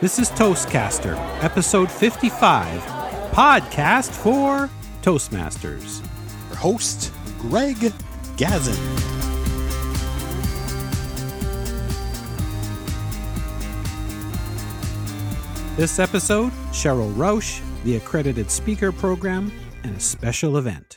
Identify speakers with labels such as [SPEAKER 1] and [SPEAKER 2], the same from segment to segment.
[SPEAKER 1] This is Toastcaster, episode 55, podcast for Toastmasters.
[SPEAKER 2] Your host, Greg Gazin.
[SPEAKER 1] This episode, Sheryl Roush, the accredited speaker program, and a special event.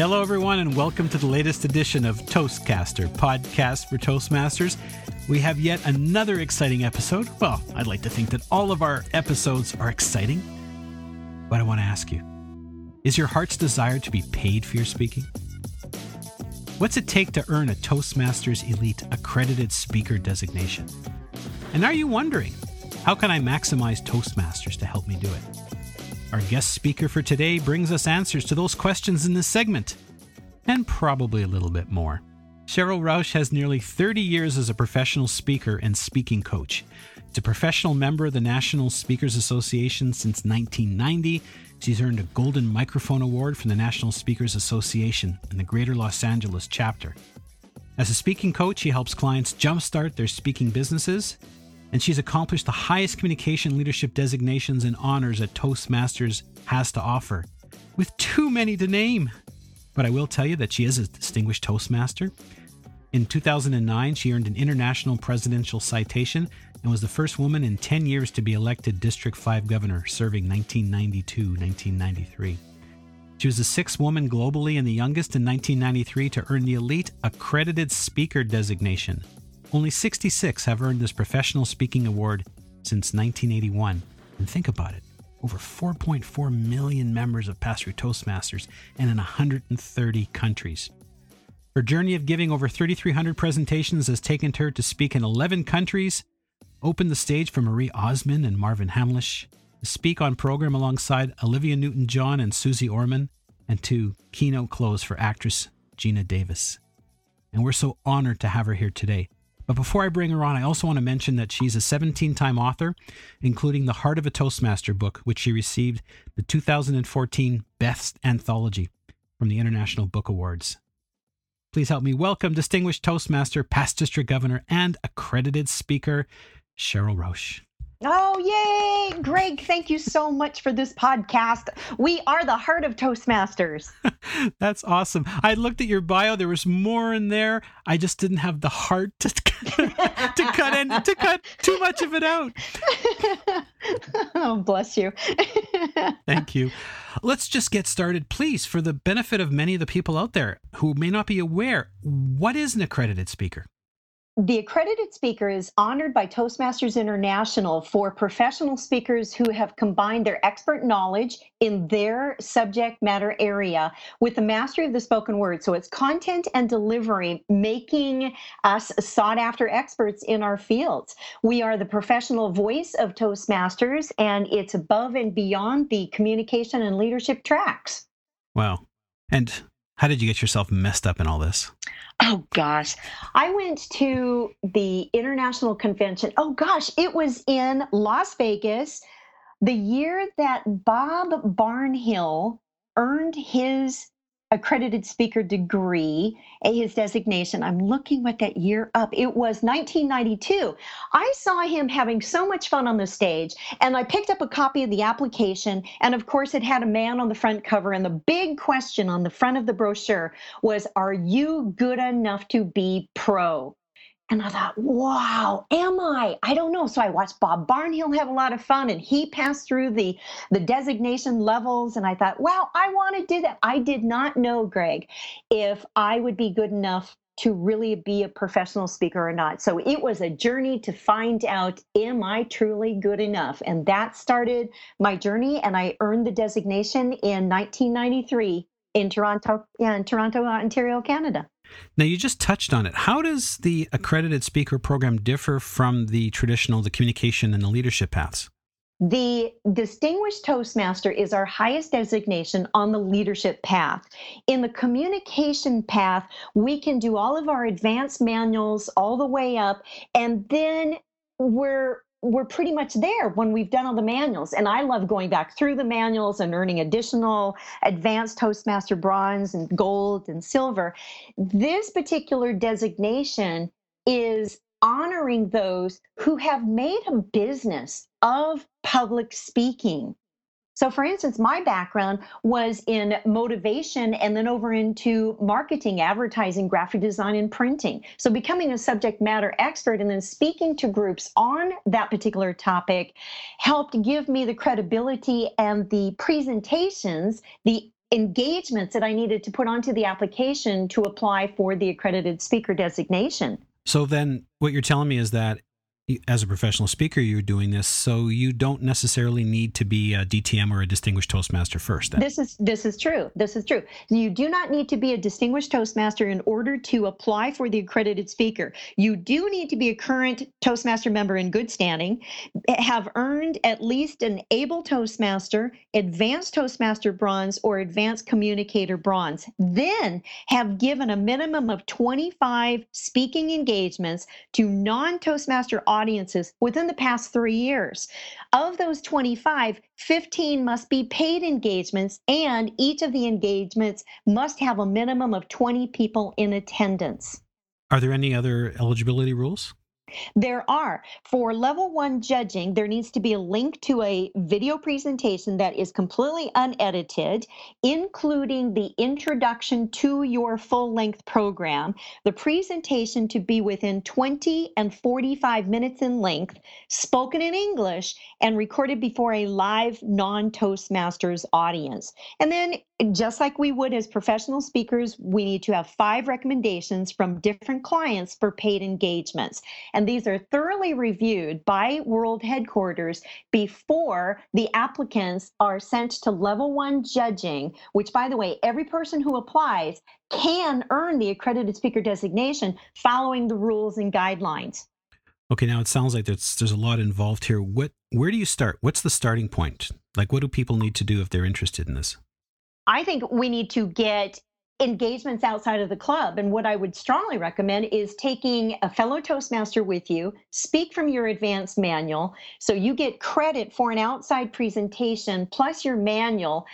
[SPEAKER 1] Hello, everyone, and welcome to the latest edition of Toastcaster, podcast for Toastmasters. We have yet another exciting episode. Well, I'd like to think that all of our episodes are exciting, but I want to ask you is your heart's desire to be paid for your speaking? What's it take to earn a Toastmasters Elite accredited speaker designation? And are you wondering, how can I maximize Toastmasters to help me do it? Our guest speaker for today brings us answers to those questions in this segment, and probably a little bit more. Sheryl Roush has nearly 30 years as a professional speaker and speaking coach. She's a professional member of the National Speakers Association since 1990. She's earned a Golden Microphone Award from the National Speakers Association and the Greater Los Angeles chapter. As a speaking coach, she helps clients jumpstart their speaking businesses and she's accomplished the highest communication leadership designations and honors that Toastmasters has to offer, with too many to name. But I will tell you that she is a distinguished Toastmaster. In 2009, she earned an International Presidential Citation and was the first woman in 10 years to be elected District 5 governor, serving 1992 1993. She was the sixth woman globally and the youngest in 1993 to earn the Elite Accredited Speaker designation. Only 66 have earned this professional speaking award since 1981. And think about it over 4.4 million members of Pass Through Toastmasters and in 130 countries. Her journey of giving over 3,300 presentations has taken her to speak in 11 countries, open the stage for Marie Osmond and Marvin Hamlisch, speak on program alongside Olivia Newton John and Susie Orman, and to keynote close for actress Geena Davis. And we're so honored to have her here today. But before I bring her on, I also want to mention that she's a 17 time author, including the Heart of a Toastmaster book, which she received the 2014 Best Anthology from the International Book Awards. Please help me welcome Distinguished Toastmaster, past district governor, and accredited speaker, Sheryl Roush.
[SPEAKER 3] Oh, yay! Greg, thank you so much for this podcast. We are the heart of Toastmasters.
[SPEAKER 1] That's awesome. I looked at your bio. There was more in there. I just didn't have the heart to, to cut in, to cut too much of it out.
[SPEAKER 3] oh, bless you.
[SPEAKER 1] thank you. Let's just get started, please, for the benefit of many of the people out there who may not be aware. What is an accredited speaker?
[SPEAKER 3] The accredited speaker is honored by Toastmasters International for professional speakers who have combined their expert knowledge in their subject matter area with the mastery of the spoken word. So it's content and delivery, making us sought after experts in our fields. We are the professional voice of Toastmasters, and it's above and beyond the communication and leadership tracks.
[SPEAKER 1] Wow. And how did you get yourself messed up in all this?
[SPEAKER 3] Oh gosh. I went to the international convention. Oh gosh, it was in Las Vegas the year that Bob Barnhill earned his accredited speaker degree, his designation. I'm looking what that year up. It was 1992. I saw him having so much fun on the stage, and I picked up a copy of the application. And of course, it had a man on the front cover. And the big question on the front of the brochure was Are you good enough to be pro? And I thought, wow, am I? I don't know. So I watched Bob Barnhill have a lot of fun and he passed through the, the designation levels. And I thought, wow, I want to do that. I did not know, Greg, if I would be good enough to really be a professional speaker or not. So it was a journey to find out, am I truly good enough? And that started my journey. And I earned the designation in 1993 in Toronto, in Toronto, Ontario, Canada.
[SPEAKER 1] Now, you just touched on it. How does the accredited speaker program differ from the traditional, the communication and the leadership paths?
[SPEAKER 3] The Distinguished Toastmaster is our highest designation on the leadership path. In the communication path, we can do all of our advanced manuals all the way up, and then we're we're pretty much there when we've done all the manuals. And I love going back through the manuals and earning additional advanced Toastmaster bronze and gold and silver. This particular designation is honoring those who have made a business of public speaking. So, for instance, my background was in motivation and then over into marketing, advertising, graphic design, and printing. So, becoming a subject matter expert and then speaking to groups on that particular topic helped give me the credibility and the presentations, the engagements that I needed to put onto the application to apply for the accredited speaker designation.
[SPEAKER 1] So, then what you're telling me is that as a professional speaker, you're doing this, so you don't necessarily need to be a DTM or a distinguished Toastmaster first.
[SPEAKER 3] Then. This is this is true. This is true. You do not need to be a distinguished Toastmaster in order to apply for the accredited speaker. You do need to be a current Toastmaster member in good standing, have earned at least an able Toastmaster, advanced Toastmaster bronze, or advanced communicator bronze. Then have given a minimum of 25 speaking engagements to non-Toastmaster audiences audiences within the past three years. Of those 25, 15 must be paid engagements, and each of the engagements must have a minimum of 20 people in attendance.
[SPEAKER 1] Are there any other eligibility rules?
[SPEAKER 3] There are. For level one judging, there needs to be a link to a video presentation that is completely unedited, including the introduction to your full length program, the presentation to be within 20 and 45 minutes in length, spoken in English, and recorded before a live non Toastmasters audience. And then just like we would as professional speakers, we need to have five recommendations from different clients for paid engagements. And these are thoroughly reviewed by World Headquarters before the applicants are sent to level one judging, which, by the way, every person who applies can earn the accredited speaker designation following the rules and guidelines.
[SPEAKER 1] Okay, now it sounds like there's there's a lot involved here. What where do you start? What's the starting point? Like what do people need to do if they're interested in this?
[SPEAKER 3] I think we need to get engagements outside of the club. And what I would strongly recommend is taking a fellow Toastmaster with you, speak from your advanced manual. So you get credit for an outside presentation plus your manual.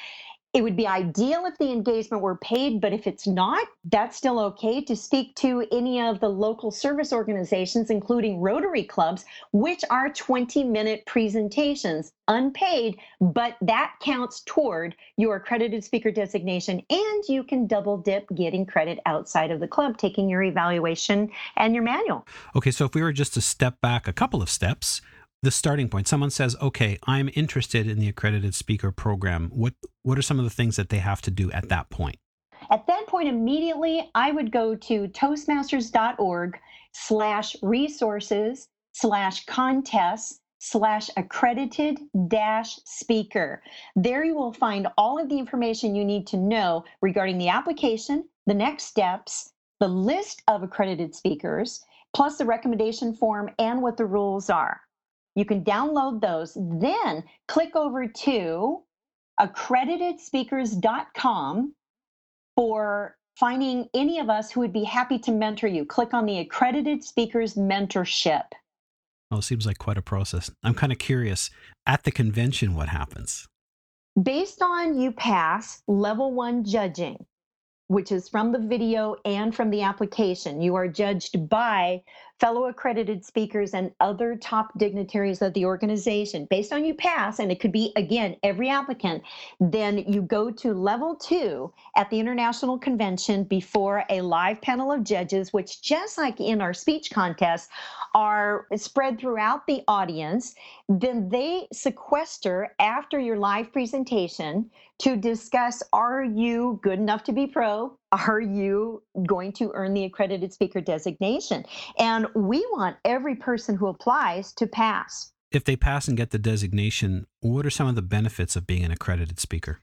[SPEAKER 3] It would be ideal if the engagement were paid, but if it's not, that's still okay to speak to any of the local service organizations, including Rotary clubs, which are 20 minute presentations, unpaid, but that counts toward your accredited speaker designation. And you can double dip getting credit outside of the club, taking your evaluation and your manual.
[SPEAKER 1] Okay, so if we were just to step back a couple of steps, the starting point. Someone says, "Okay, I'm interested in the accredited speaker program." What what are some of the things that they have to do at that point?
[SPEAKER 3] At that point, immediately, I would go to toastmasters.org slash resources slash contests slash accredited dash speaker. There you will find all of the information you need to know regarding the application, the next steps, the list of accredited speakers, plus the recommendation form and what the rules are. You can download those. Then click over to accreditedspeakers.com for finding any of us who would be happy to mentor you. Click on the Accredited Speakers Mentorship.
[SPEAKER 1] Well, it seems like quite a process. I'm kind of curious at the convention, what happens?
[SPEAKER 3] Based on you pass level one judging, which is from the video and from the application, you are judged by fellow accredited speakers, and other top dignitaries of the organization. Based on you pass, and it could be again every applicant, then you go to level two at the International Convention before a live panel of judges, which just like in our speech contest, are spread throughout the audience. Then they sequester after your live presentation to discuss are you good enough to be pro? Are you going to earn the accredited speaker designation? And we want every person who applies to pass.
[SPEAKER 1] If they pass and get the designation, what are some of the benefits of being an accredited speaker?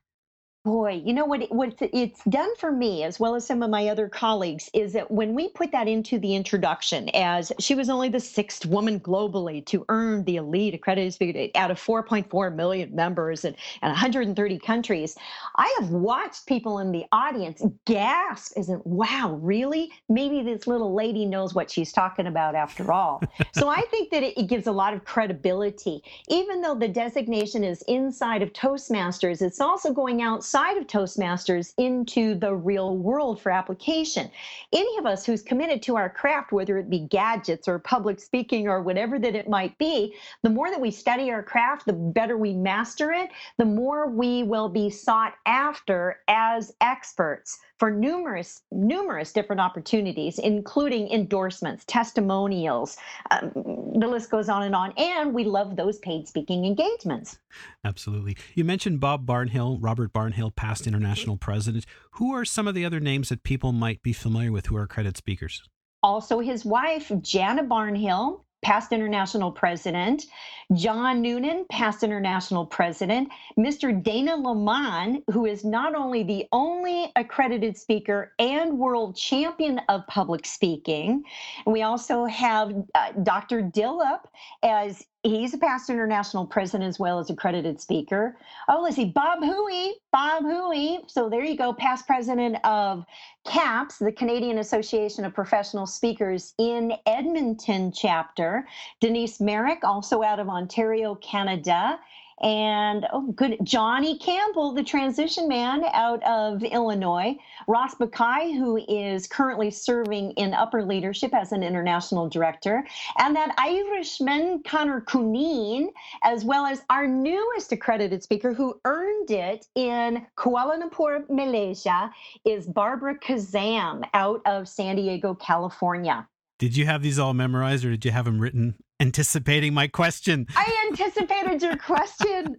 [SPEAKER 3] Boy, you know what? What it's done for me, as well as some of my other colleagues, is that when we put that into the introduction, as she was only the sixth woman globally to earn the elite accredited speaker out of 4.4 million members and, and 130 countries, I have watched people in the audience gasp, "Isn't wow, really? Maybe this little lady knows what she's talking about after all." so I think that it, it gives a lot of credibility, even though the designation is inside of Toastmasters. It's also going outside outside of Toastmasters into the real world for application. Any of us who's committed to our craft, whether it be gadgets or public speaking or whatever that it might be, the more that we study our craft, the better we master it, the more we will be sought after as experts for numerous numerous different opportunities including endorsements testimonials um, the list goes on and on and we love those paid speaking engagements.
[SPEAKER 1] Absolutely. You mentioned bob barnhill robert barnhill past international president. Who are some of the other names that people might be familiar with who are credit speakers?
[SPEAKER 3] Also his wife jana barnhill past international president, John Noonan, past international president, Mr. Dana LaMon, who is not only the only accredited speaker and world champion of public speaking, and we also have uh, Dr. Dilip as he's a past international president as well as accredited speaker. Oh, let's see, Bob Hooey, Bob Hooey. So there you go, past president of CAPS, the Canadian Association of Professional Speakers in Edmonton chapter. Denise Marek, also out of Ontario, Canada and oh good johnny campbell the transition man out of illinois. Ross Bakai, who is currently serving in upper leadership as an international director. And that irishman connor Cunneen, as well as our newest accredited speaker who earned it in kuala lumpur malaysia is barbara Khozam out of san diego california
[SPEAKER 1] did you have these all memorized or did you have them written anticipating my question?
[SPEAKER 3] I anticipated your question.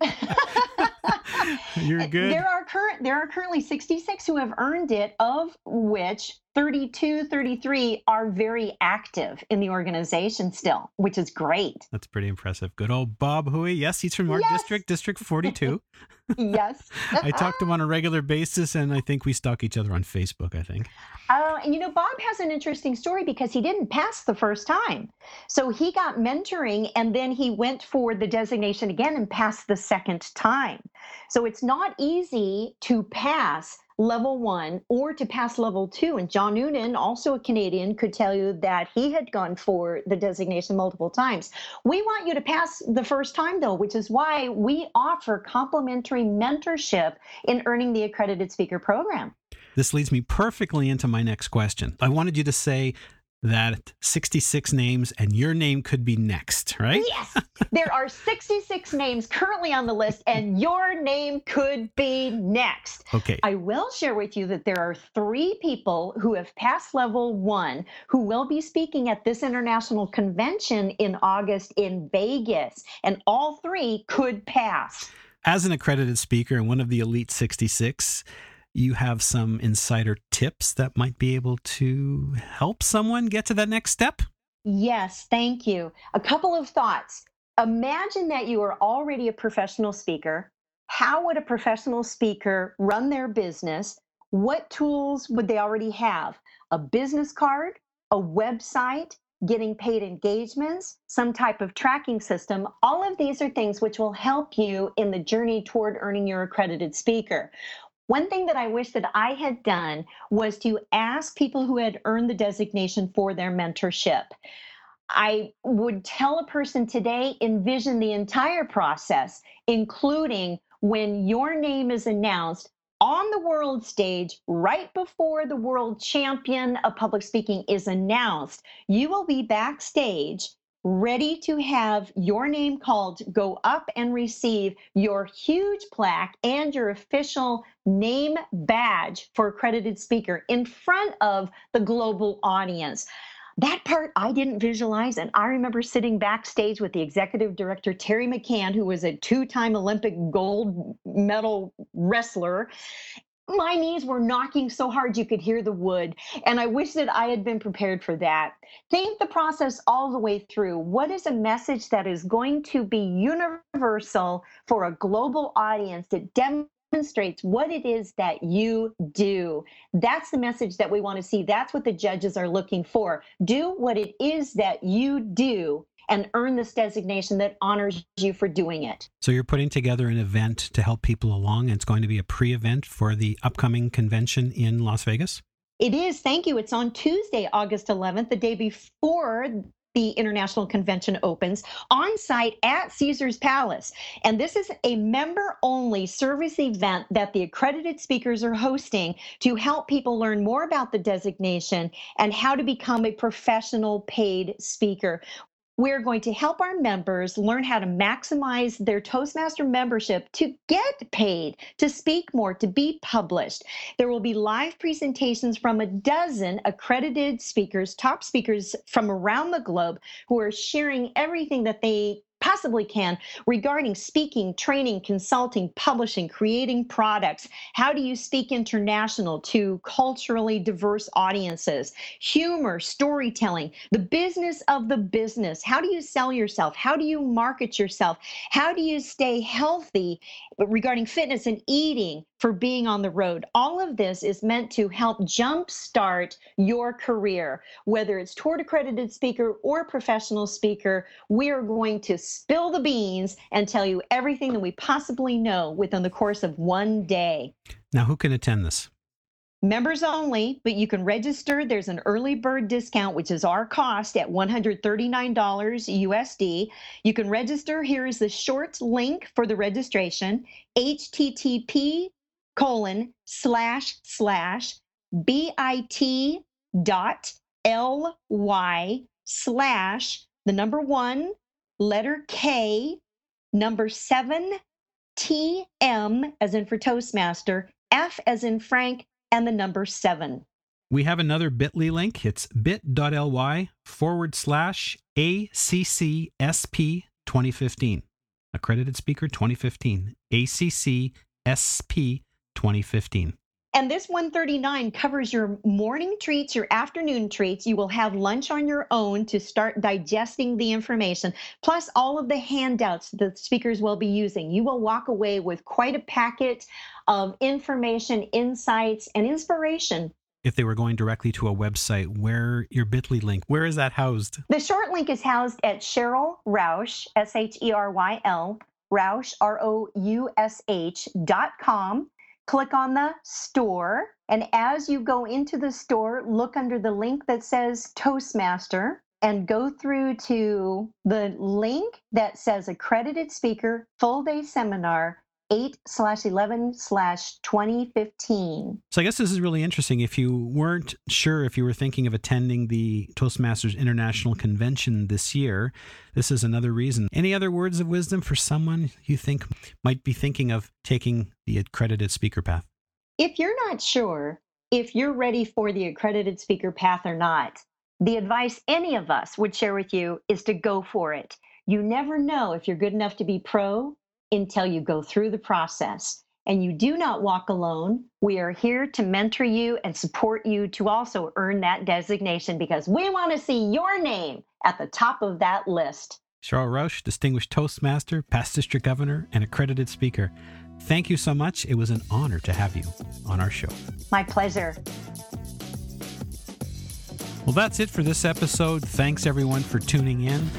[SPEAKER 1] You're good.
[SPEAKER 3] There are current there are currently 66 who have earned it of which 32, 33 are very active in the organization still, which is great.
[SPEAKER 1] That's pretty impressive. Good old Bob Hooey. Yes, he's from our yes. district, District 42.
[SPEAKER 3] yes.
[SPEAKER 1] I talk to him on a regular basis, and I think we stalk each other on Facebook, I think.
[SPEAKER 3] And you know, Bob has an interesting story because he didn't pass the first time. So he got mentoring and then he went for the designation again and passed the second time. So it's not easy to pass level one or to pass level two. And John Noonan, also a Canadian, could tell you that he had gone for the designation multiple times. We want you to pass the first time, though, which is why we offer complimentary mentorship in earning the accredited speaker program.
[SPEAKER 1] This leads me perfectly into my next question. I wanted you to say that 66 names and your name could be next, right?
[SPEAKER 3] Yes. there are 66 names currently on the list and your name could be next.
[SPEAKER 1] Okay.
[SPEAKER 3] I will share with you that there are three people who have passed level one who will be speaking at this international convention in August in Vegas, and all three could pass.
[SPEAKER 1] As an accredited speaker and one of the Elite 66, you have some insider tips that might be able to help someone get to that next step?
[SPEAKER 3] Yes, thank you. A couple of thoughts. Imagine that you are already a professional speaker. How would a professional speaker run their business? What tools would they already have? A business card, a website, getting paid engagements, some type of tracking system. All of these are things which will help you in the journey toward earning your accredited speaker. One thing that I wish that I had done was to ask people who had earned the designation for their mentorship. I would tell a person today, envision the entire process, including when your name is announced on the world stage, right before the world champion of public speaking is announced, you will be backstage ready to have your name called, go up and receive your huge plaque and your official name badge for accredited speaker in front of the global audience. That part I didn't visualize. And I remember sitting backstage with the executive director, Terry McCann, who was a two time Olympic gold medal wrestler my knees were knocking so hard you could hear the wood. And I wish that I had been prepared for that. Think the process all the way through. What is a message that is going to be universal for a global audience that demonstrates? what it is that you do. That's the message that we want to see. That's what the judges are looking for. Do what it is that you do and earn this designation that honors you for doing it.
[SPEAKER 1] So you're putting together an event to help people along, and it's going to be a pre event for the upcoming convention in Las Vegas?
[SPEAKER 3] It is. Thank you. It's on Tuesday, August 11th, the day before the International Convention opens on site at Caesars Palace. And this is a member only service event that the accredited speakers are hosting to help people learn more about the designation and how to become a professional paid speaker. We're going to help our members learn how to maximize their Toastmaster membership to get paid, to speak more, to be published. There will be live presentations from a dozen accredited speakers, top speakers from around the globe, who are sharing everything that they possibly can regarding speaking, training, consulting, publishing, creating products. How do you speak international to culturally diverse audiences? Humor, storytelling, the business of the business. How do you sell yourself? How do you market yourself? How do you stay healthy regarding fitness and eating for being on the road? All of this is meant to help jumpstart your career, whether it's tour accredited speaker or professional speaker. We are going to spill the beans and tell you everything that we possibly know within the course of one day.
[SPEAKER 1] Now, who can attend this?
[SPEAKER 3] Members only, but you can register. There's an early bird discount, which is our cost at $139 USD. You can register. Here is the short link for the registration http colon slash slash bit dot ly slash the number one letter K, number seven, TM as in for Toastmaster, F as in Frank, and the number seven.
[SPEAKER 1] We have another bit.ly link. It's bit.ly forward slash ACCSP 2015. Accredited Speaker 2015. ACCSP 2015.
[SPEAKER 3] And this 139 covers your morning treats, your afternoon treats. You will have lunch on your own to start digesting the information, plus all of the handouts the speakers will be using. You will walk away with quite a packet of information, insights, and inspiration
[SPEAKER 1] if they were going directly to a website, where your bit.ly link, where is that housed?
[SPEAKER 3] The short link is housed at Sheryl Roush, S H E R Y L, Roush, R O U S H dot com click on the store. And as you go into the store, look under the link that says Toastmaster and go through to the link that says accredited speaker full day seminar 8 slash 11 slash 2015.
[SPEAKER 1] So I guess this is really interesting. If you weren't sure if you were thinking of attending the Toastmasters International Convention this year, this is another reason. Any other words of wisdom for someone you think might be thinking of taking the accredited speaker path?
[SPEAKER 3] If you're not sure if you're ready for the accredited speaker path or not, the advice any of us would share with you is to go for it. You never know if you're good enough to be pro until you go through the process. And you do not walk alone. We are here to mentor you and support you to also earn that designation because we want to see your name at the top of that list.
[SPEAKER 1] Sheryl Roush, Distinguished Toastmaster, past district governor, and accredited speaker. Thank you so much. It was an honor to have you on our show.
[SPEAKER 3] My pleasure.
[SPEAKER 1] Well, that's it for this episode. Thanks everyone for tuning in.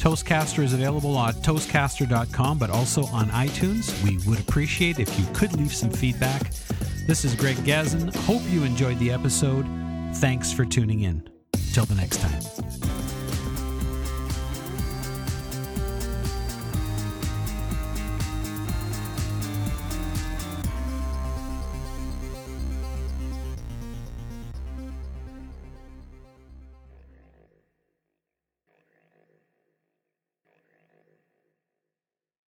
[SPEAKER 1] Toastcaster is available on toastcaster.com, but also on iTunes. We would appreciate if you could leave some feedback. This is Greg Gazin. Hope you enjoyed the episode. Thanks for tuning in. Till the next time.